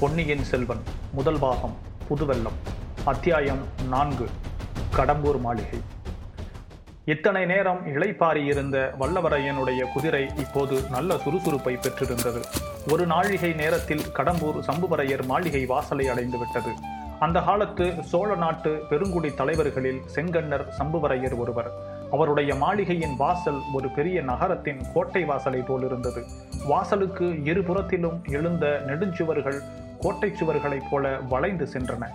பொன்னியின் செல்வன் முதல் பாகம் புதுவெல்லம் அத்தியாயம் நான்கு கடம்பூர் மாளிகை. இத்தனை நேரம் இழைப்பாரியிருந்த வல்லவரையனுடைய குதிரை இப்போது நல்ல சுறுசுறுப்பை பெற்றிருந்தது. ஒரு நாழிகை நேரத்தில் கடம்பூர் சம்புவரையர் மாளிகை வாசலை அடைந்து விட்டது. அந்த காலத்து சோழ நாட்டு பெருங்குடி தலைவர்களில் செங்கன்னர் சம்புவரையர் ஒருவர். அவருடைய மாளிகையின் வாசல் ஒரு பெரிய நகரத்தின் கோட்டை வாசலை போல் இருந்தது வாசலுக்கு இருபுறத்திலும் எழுந்த நெடுஞ்சுவர்கள் கோட்டை சுவர்களைப் போல வளைந்து சென்றன.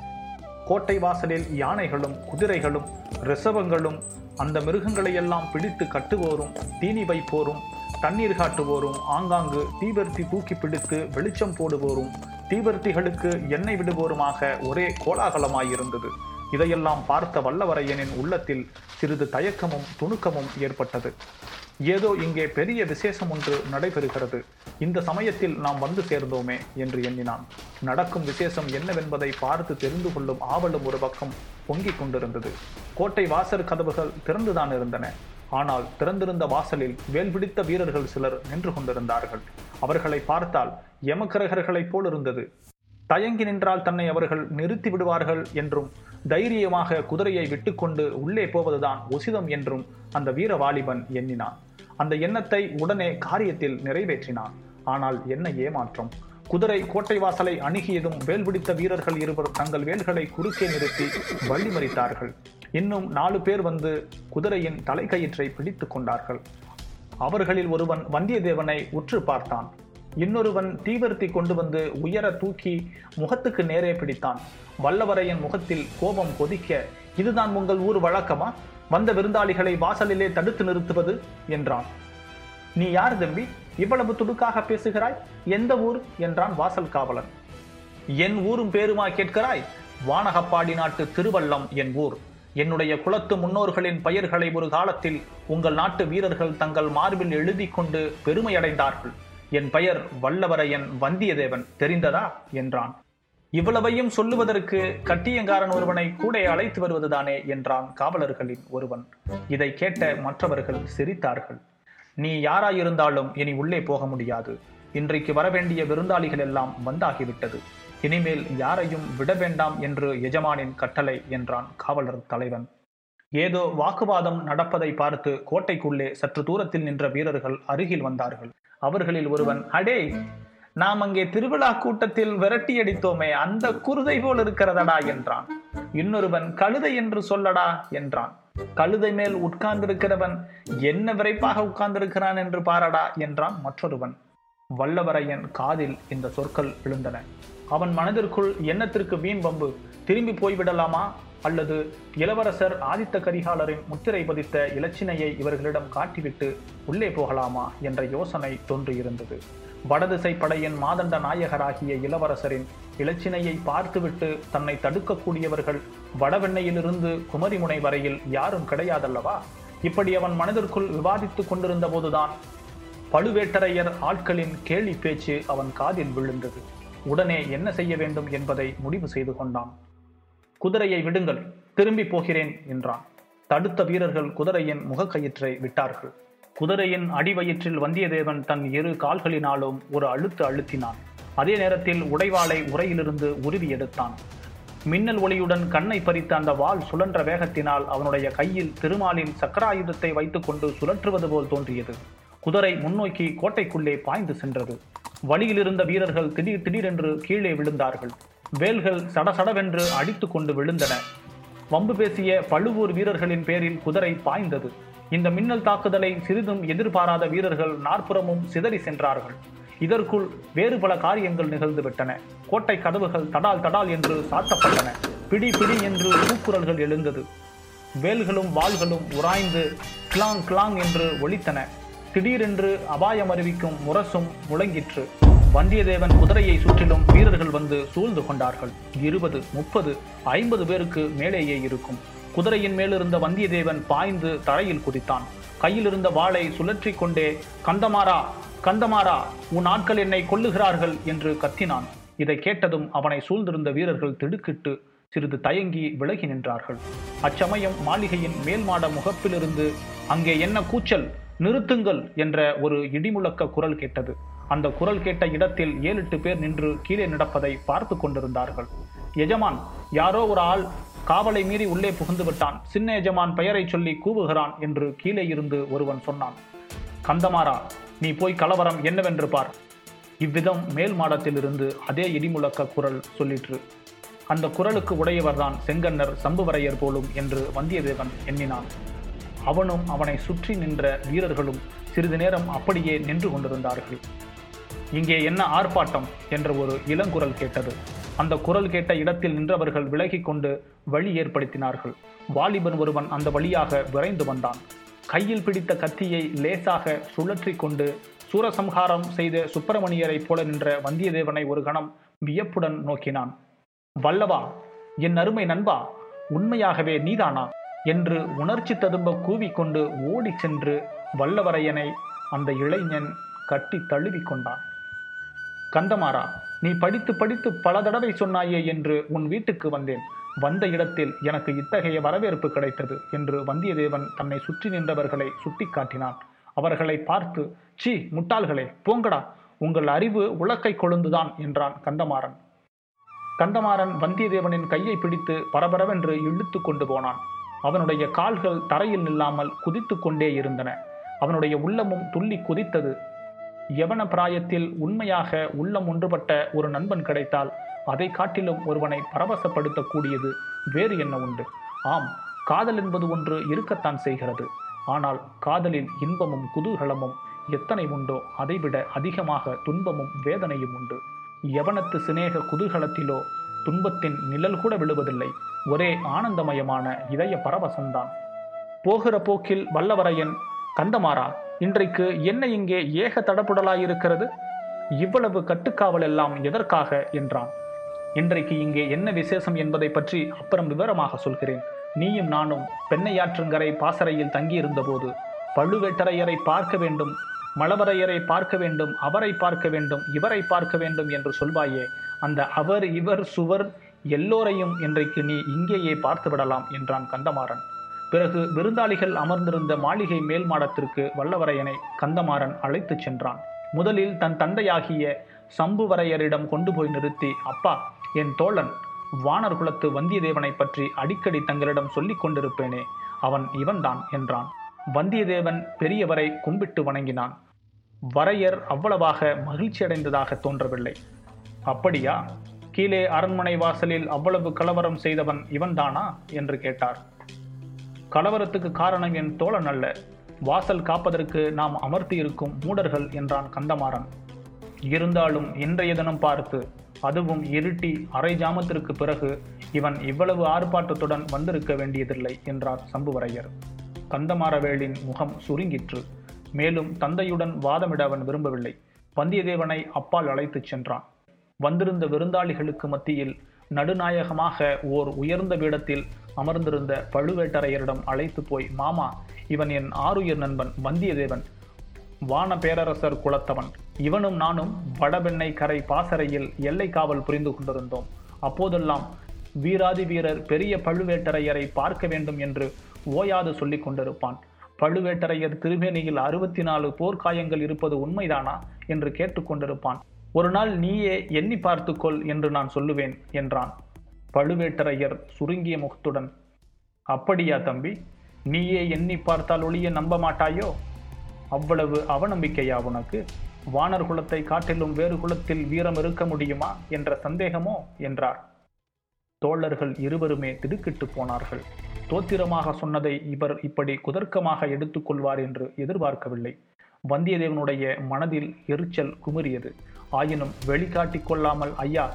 கோட்டை வாசலில் யானைகளும் குதிரைகளும் ரிசவங்களும் அந்த மிருகங்களையெல்லாம் பிடித்து கட்டுவோரும் தீனி வைப்போரும் தண்ணீர் காட்டுவோரும் ஆங்காங்கு தீவர்த்தி தூக்கி பிடித்து வெளிச்சம் போடுவோரும் தீவர்த்திகளுக்கு எண்ணெய் விடுவோருமாக ஒரே கோலாகலமாயிருந்தது. இதையெல்லாம் பார்த்த வல்லவரையனின் உள்ளத்தில் சிறிது தயக்கமும் துணுக்கமும் ஏற்பட்டது. ஏதோ இங்கே பெரிய விசேஷம் ஒன்று நடைபெறுகிறது. இந்த சமயத்தில் நாம் வந்து சேர்ந்தோமே என்று எண்ணினான். நடக்கும் விசேஷம் என்னவென்பதை பார்த்து தெரிந்து கொள்ளும் ஆவலும் ஒரு பக்கம் பொங்கிக் கொண்டிருந்தது. கோட்டை வாசர் கதவுகள் திறந்துதான் இருந்தன. ஆனால் திறந்திருந்த வாசலில் வேல் பிடித்த வீரர்கள் சிலர் நின்று கொண்டிருந்தார்கள். அவர்களை பார்த்தால் யமக்கிரகர்களைப் போல் இருந்தது தயங்கி நின்றால் தன்னை அவர்கள் நிறுத்தி விடுவார்கள் என்றும் தைரியமாக குதிரையை விட்டுக்கொண்டு உள்ளே போவதுதான் உசிதம் என்றும் அந்த வீர வாலிபன் எண்ணினான். அந்த எண்ணத்தை உடனே காரியத்தில் நிறைவேற்றினான். ஆனால் என்ன ஏமாற்றம்? குதிரை கோட்டை வாசலை அணுகியதும் வேல் பிடித்த வீரர்கள் இருவர் தங்கள் வேல்களை குறுக்கே நிறுத்தி வழி மறித்தார்கள். இன்னும் நாலு பேர் வந்து குதிரையின் தலைக்கயிற்றை பிடித்து கொண்டார்கள். அவர்களில் ஒருவன் வந்தியத்தேவனை உற்று பார்த்தான். இன்னொருவன் தீவர்த்தி கொண்டு வந்து உயர தூக்கி முகத்துக்கு நேரே பிடித்தான். வல்லவரையன் முகத்தில் கோபம் கொதிக்க இதுதான் உங்கள் ஊர் வழக்கமா? வந்த விருந்தாளிகளை வாசலிலே தடுத்து நிறுத்துவது? என்றான். நீ யார் தம்பி? இவ்வளவு துடுக்காக பேசுகிறாய்? எந்த ஊர்? என்றான் வாசல் காவலன். என் ஊரும் பேருமா கேட்கிறாய்? வானகப்பாடி நாட்டு திருவல்லம் என் ஊர். என்னுடைய குலத்து முன்னோர்களின் பெயர்களை ஒரு காலத்தில் உங்கள் நாட்டு வீரர்கள் தங்கள் மார்பில் எழுதி கொண்டு பெருமையடைந்தார்கள். என் பெயர் வல்லவரையன் வந்தியத்தேவன் தெரிந்ததா? என்றான். இவ்வளவையும் சொல்லுவதற்கு கட்டியங்காரன் ஒருவனை கூட அழைத்து வருவதுதானே? என்றான் காவலர்களின் ஒருவன். இதை கேட்ட மற்றவர்கள் சிரித்தார்கள். நீ யாராயிருந்தாலும் இனி உள்ளே போக முடியாது. இன்றைக்கு வரவேண்டிய விருந்தாளிகள் எல்லாம் வந்தாகிவிட்டது. இனிமேல் யாரையும் விட வேண்டாம் என்று எஜமானின் கட்டளை என்றான் காவலர் தலைவன். ஏதோ வாக்குவாதம் நடப்பதை பார்த்து கோட்டைக்குள்ளே சற்று தூரத்தில் நின்ற வீரர்கள் அருகில் வந்தார்கள். அவர்களில் ஒருவன் அடே நாம் அங்கே திருவிழா கூட்டத்தில் விரட்டி அடித்தோமே அந்த குருதை போல் இருக்கிறதடா என்றான். இன்னொருவன் கழுதை என்று சொல்லடா என்றான். கழுதை மேல் உட்கார்ந்திருக்கிறவன் என்ன விரைப்பாக உட்கார்ந்திருக்கிறான் என்று பாரடா என்றான் மற்றொருவன். வல்லவரையன் காதில் இந்த சொற்கள் விழுந்தன. அவன் மனதிற்குள் எண்ணத்திற்கு வீண் வம்பு திரும்பி போய்விடலாமா அல்லது இளவரசர் ஆதித்த கரிகாலரின் முத்திரை பதித்த இலச்சினையை இவர்களிடம் காட்டிவிட்டு உள்ளே போகலாமா என்ற யோசனை தோன்றியிருந்தது. வடதிசை படையின் மாதண்ட நாயகராகிய இளவரசரின் இலச்சினையை பார்த்துவிட்டு தன்னை தடுக்கக்கூடியவர்கள் வடவெண்ணையிலிருந்து குமரிமுனை வரையில் யாரும் கிடையாதல்லவா? இப்படி அவன் மனதிற்குள் விவாதித்துக் கொண்டிருந்த போதுதான் பழுவேட்டரையர் ஆட்களின் கேலி பேச்சு அவன் காதில் விழுந்தது. உடனே என்ன செய்ய வேண்டும் என்பதை முடிவு செய்து கொண்டான். குதிரையை விடுங்கள் திரும்பி போகிறேன் என்றான். தடுத்த வீரர்கள் குதிரையின் முகக்கயிற்றை விட்டார்கள். குதிரையின் அடிவயிற்றில் வந்தியத்தேவன் தன் இரு கால்களினாலும் ஒரு அழுத்து அழுத்தினான். அதே நேரத்தில் உடைவாளை உரையிலிருந்து உருவி எடுத்தான். மின்னல் ஒளியுடன் கண்ணை பறித்த அந்த வாள் சுழன்ற வேகத்தினால் அவனுடைய கையில் திருமாலின் சக்கராயுதத்தை வைத்துக்கொண்டு சுழற்றுவது போல் தோன்றியது. குதிரை முன்னோக்கி கோட்டைக்குள்ளே பாய்ந்து சென்றது. வழியில் இருந்த வீரர்கள் திடீர் திடீரென்று கீழே விழுந்தார்கள். வேல்கள் சடசடவென்று அடித்து கொண்டு விழுந்தன. வம்பு பேசிய பழுவூர் வீரர்களின் பேரில் குதிரை பாய்ந்தது. இந்த மின்னல் தாக்குதலை சிறிதும் எதிர்பாராத வீரர்கள் நாற்புறமும் சிதறி சென்றார்கள். இதற்குள் வேறு பல காரியங்கள் நிகழ்ந்துவிட்டன. கோட்டை கதவுகள் தடால் தடால் என்று சாத்தப்பட்டன. பிடி பிடி என்று கூக்குரல்கள் எழுந்தது. வேல்களும் வாள்களும் உராய்ந்து கிளாங் கிளாங் என்று ஒலித்தன. திடீரென்று அபாயம் அறிவிக்கும் முரசும் முழங்கிற்று. வந்தியத்தேவன் குதிரையை சுற்றிலும் வீரர்கள் வந்து சூழ்ந்து கொண்டார்கள். இருபது முப்பது ஐம்பது பேருக்கு மேலேயே இருக்கும். குதிரையின் மேலிருந்த வந்தியத்தேவன் பாய்ந்து தரையில் குதித்தான். கையில் இருந்த வாளை சுழற்றி கொண்டே கந்தமாரா கந்தமாரா உன் ஆட்கள் என்னை கொல்லுகிறார்கள் என்று கத்தினான். இதை கேட்டதும் அவனை சூழ்ந்திருந்த வீரர்கள் திடுக்கிட்டு சிறிது தயங்கி விலகி நின்றார்கள். அச்சமயம் மாளிகையின் மேல் மாட முகப்பிலிருந்து அங்கே என்ன கூச்சல்? நிறுத்துங்கள் என்ற ஒரு இடிமுழக்க குரல் கேட்டது. அந்த குரல் கேட்ட இடத்தில் ஏழு எட்டு பேர் நின்று கீழே நடப்பதை பார்த்து கொண்டிருந்தார்கள். எஜமான் யாரோ ஒரு ஆள் காவலை மீறி உள்ளே புகுந்து விட்டான். சின்ன எஜமான் பெயரை சொல்லி கூவுகிறான் என்று கீழே இருந்து ஒருவன் சொன்னான். கந்தமாரா நீ போய் கலவரம் என்னவென்று பார். இவ்விதம் மேல் மாடத்திலிருந்து அதே இடிமுழக்க குரல் சொல்லிற்று. அந்த குரலுக்கு உடையவர்தான் செங்கன்னர் சம்புவரையர் போலும் என்று வந்தியத்தேவன் எண்ணினான். அவனும் அவனை சுற்றி நின்ற வீரர்களும் சிறிது நேரம் அப்படியே நின்று கொண்டிருந்தார்கள். இங்கே என்ன ஆர்ப்பாட்டம்? என்ற ஒரு இளங்குரல் கேட்டது. அந்த குரல் கேட்ட இடத்தில் நின்றவர்கள் விலகிக் கொண்டு வழி ஏற்படுத்தினார்கள். வாலிபன் ஒருவன் அந்த வழியாக விரைந்து வந்தான். கையில் பிடித்த கத்தியை லேசாக சுழற்றி கொண்டு சூரசம்ஹாரம் செய்த சுப்பிரமணியரைப் போல நின்ற வந்தியத்தேவனை ஒரு கணம் வியப்புடன் நோக்கினான். வல்லவா என் அருமை நண்பா உண்மையாகவே நீதானா? என்று உணர்ச்சி ததும்ப கூவிக்கொண்டு ஓடிச் சென்று வல்லவரையனை அந்த இளைஞன் கட்டி தழுவிக் கொண்டான். கந்தமாறா நீ படித்து படித்து பல தடவை சொன்னாயே என்று உன் வீட்டுக்கு வந்தேன். வந்த இடத்தில் எனக்கு இத்தகைய வரவேற்பு கிடைத்தது என்று வந்தியத்தேவன் தன்னை சுற்றி நின்றவர்களை சுட்டிக்காட்டினான் அவர்களை பார்த்து சி முட்டாள்களே போங்கடா உங்கள் அறிவு உலக்கை கொழுந்துதான் என்றான் கந்தமாறன். கந்தமாறன் வந்தியத்தேவனின் கையை பிடித்து பரபரவென்று இழுத்து கொண்டு போனான். அவனுடைய கால்கள் தரையில் நில்லாமல் குதித்து கொண்டே இருந்தன. அவனுடைய உள்ளமும் துள்ளி குதித்தது. யவன பிராயத்தில் உண்மையாக உள்ளம் ஒன்றுபட்ட ஒரு நண்பன் கிடைத்தால் அதை காட்டிலும் ஒருவனை பரவசப்படுத்தக்கூடியது வேறு என்ன உண்டு? ஆம் காதல் என்பது ஒன்று இருக்கத்தான் செய்கிறது. ஆனால் காதலில் இன்பமும் குதூகலமும் எத்தனை உண்டோ அதைவிட அதிகமாக துன்பமும் வேதனையும் உண்டு. யவனத்து சிநேக குதூகலத்திலோ துன்பத்தின் நிழல் கூட விழுவதில்லை. ஒரே ஆனந்தமயமான இதய பரவசம்தான். போகிற போக்கில் வல்லவரையன் கந்தமாறா இன்றைக்கு என்ன இங்கே ஏக தடப்புடலாயிருக்கிறது இவ்வளவு கட்டுக்காவல் எல்லாம் எதற்காக? என்றான். இன்றைக்கு இங்கே என்ன விசேஷம் என்பதை பற்றி அப்புறம் விவரமாக சொல்கிறேன். நீயும் நானும் பெண்ணையாற்றங்கரை பாசறையில் தங்கியிருந்தபோது பழுவேட்டரையரை பார்க்க வேண்டும். மலவரையரை பார்க்க வேண்டும் அவரை பார்க்க வேண்டும் இவரை பார்க்க வேண்டும் என்று சொல்வாயே அந்த அவர் இவர் சுவர் எல்லோரையும் இன்றைக்கு நீ இங்கேயே பார்த்து விடலாம் என்றான் கந்தமாறன். பிறகு விருந்தாளிகள் அமர்ந்திருந்த மாளிகை மேல் மாடத்திற்கு வல்லவரையனை கந்தமாறன் அழைத்துச் சென்றான். முதலில் தன் தந்தையாகிய சம்புவரையரிடம் கொண்டு போய் நிறுத்தி அப்பா என் தோழன் வானர் குலத்து வந்தியத்தேவனை பற்றி அடிக்கடி தங்களிடம் சொல்லிக் கொண்டிருப்பேனே அவன் இவன்தான் என்றான். வந்தியத்தேவன் பெரியவரை கும்பிட்டு வணங்கினான். வரையர் அவ்வளவாக மகிழ்ச்சியடைந்ததாக தோன்றவில்லை. அப்படியா? கீழே அரண்மனை வாசலில் அவ்வளவு கலவரம் செய்தவன் இவன்தானா? என்று கேட்டார். கலவரத்துக்கு காரணம் என் தோழன் அல்ல. வாசல் காப்பதற்கு நாம் அமர்த்தி இருக்கும் மூடர்கள் என்றான் கந்தமாறன். இருந்தாலும் இன்றைய தினம் பார்த்து அதுவும் இருட்டி அரை ஜாமத்திற்கு பிறகு இவன் இவ்வளவு ஆர்ப்பாட்டத்துடன் வந்திருக்க வேண்டியதில்லை என்றார் சம்புவரையர். கந்தமாறவேளின் முகம் சுருங்கிற்று. மேலும் தந்தையுடன் வாதமிட அவன் விரும்பவில்லை. வந்தியத்தேவனை அப்பால் அழைத்துச் சென்றான். வந்திருந்த விருந்தாளிகளுக்கு மத்தியில் நடுநாயகமாக ஓர் உயர்ந்த பீடத்தில் அமர்ந்திருந்த பழுவேட்டரையரிடம் அழைத்து போய் மாமா இவன் என் ஆருயிர் நண்பன் வந்தியத்தேவன். வான பேரரசர் குலத்தவன். இவனும் நானும் வடபெண்ணை கரை பாசறையில் எல்லை காவல் புரிந்து கொண்டிருந்தோம். அப்போதெல்லாம் வீராதி வீரர் பெரிய பழுவேட்டரையரை பார்க்க வேண்டும் என்று ஓயாது சொல்லிக் கொண்டிருப்பான். பழுவேட்டரையர் திருமேனியில் அறுபத்தி நாலு போர்க்காயங்கள் இருப்பது உண்மைதானா? என்று கேட்டுக்கொண்டிருப்பான் ஒரு நாள் நீயே எண்ணி பார்த்துக்கொள் என்று நான் சொல்லுவேன் என்றான். பழுவேட்டரையர் சுருங்கிய முகத்துடன் அப்படியா தம்பி நீயே எண்ணி பார்த்தால் ஒளிய நம்ப மாட்டாயோ? அவ்வளவு அவநம்பிக்கையா உனக்கு? வானர் குலத்தை காட்டிலும் வேறு குலத்தில் வீரம் இருக்க முடியுமா? என்ற சந்தேகமோ? என்றார். தோழர்கள் இருவருமே திடுக்கிட்டு போனார்கள். தோத்திரமாக சொன்னதை இவர் இப்படி குதர்க்கமாக எடுத்துக்கொள்வார் என்று எதிர்பார்க்கவில்லை. வந்தியத்தேவனுடைய மனதில் எரிச்சல் குமுறியது. ஆயினும் வெளிக்காட்டிக் கொள்ளாமல் ஐயா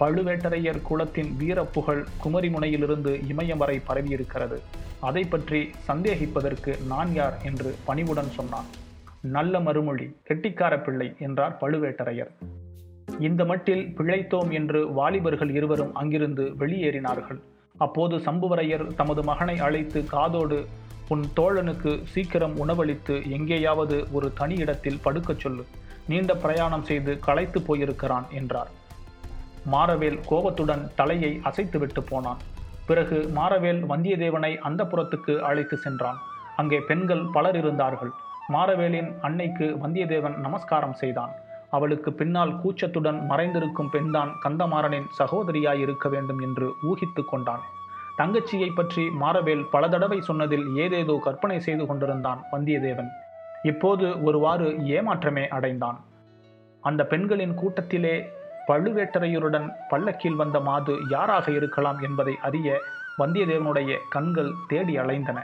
பழுவேட்டரையர் குலத்தின் வீரப்புகழ் குமரிமுனையிலிருந்து இமயம் வரை பரவியிருக்கிறது. அதை பற்றி சந்தேகிப்பதற்கு நான் யார்? என்று பணிவுடன் சொன்னான். நல்ல மறுமொழி கெட்டிக்கார பிள்ளை என்றார் பழுவேட்டரையர். இந்த மட்டில் பிழைத்தோம் என்று வாலிபர்கள் இருவரும் அங்கிருந்து வெளியேறினார்கள். அப்போது சம்புவரையர் தமது மகனை அழைத்து காதோடு உன் தோழனுக்கு சீக்கிரம் உணவளித்து எங்கேயாவது ஒரு தனி இடத்தில் படுக்கச் சொல்லு. நீண்ட பிரயாணம் செய்து களைத்து போயிருக்கிறான் என்றார். மாரவேல் கோபத்துடன் தலையை அசைத்துவிட்டு போனான். பிறகு மாரவேல் வந்தியத்தேவனை அந்த புறத்துக்கு அழைத்து சென்றான். அங்கே பெண்கள் பலர் இருந்தார்கள். மாரவேலின் அன்னைக்கு வந்தியத்தேவன் நமஸ்காரம் செய்தான். அவளுக்கு பின்னால் கூச்சத்துடன் மறைந்திருக்கும் பெண்தான் கந்தமாறனின் சகோதரியாய் இருக்க வேண்டும் என்று ஊகித்து கொண்டான். தங்கச்சியை பற்றி மாரவேல் பல தடவை சொன்னதில் ஏதேதோ கற்பனை செய்து கொண்டிருந்தான் வந்தியத்தேவன். இப்போது ஒருவாறு ஏமாற்றமே அடைந்தான். அந்த பெண்களின் கூட்டத்திலே பழுவேட்டரையருடன் பல்லக்கில் வந்த மாது யாராக இருக்கலாம் என்பதை அறிய வந்தியத்தேவனுடைய கண்கள் தேடி அலைந்தன.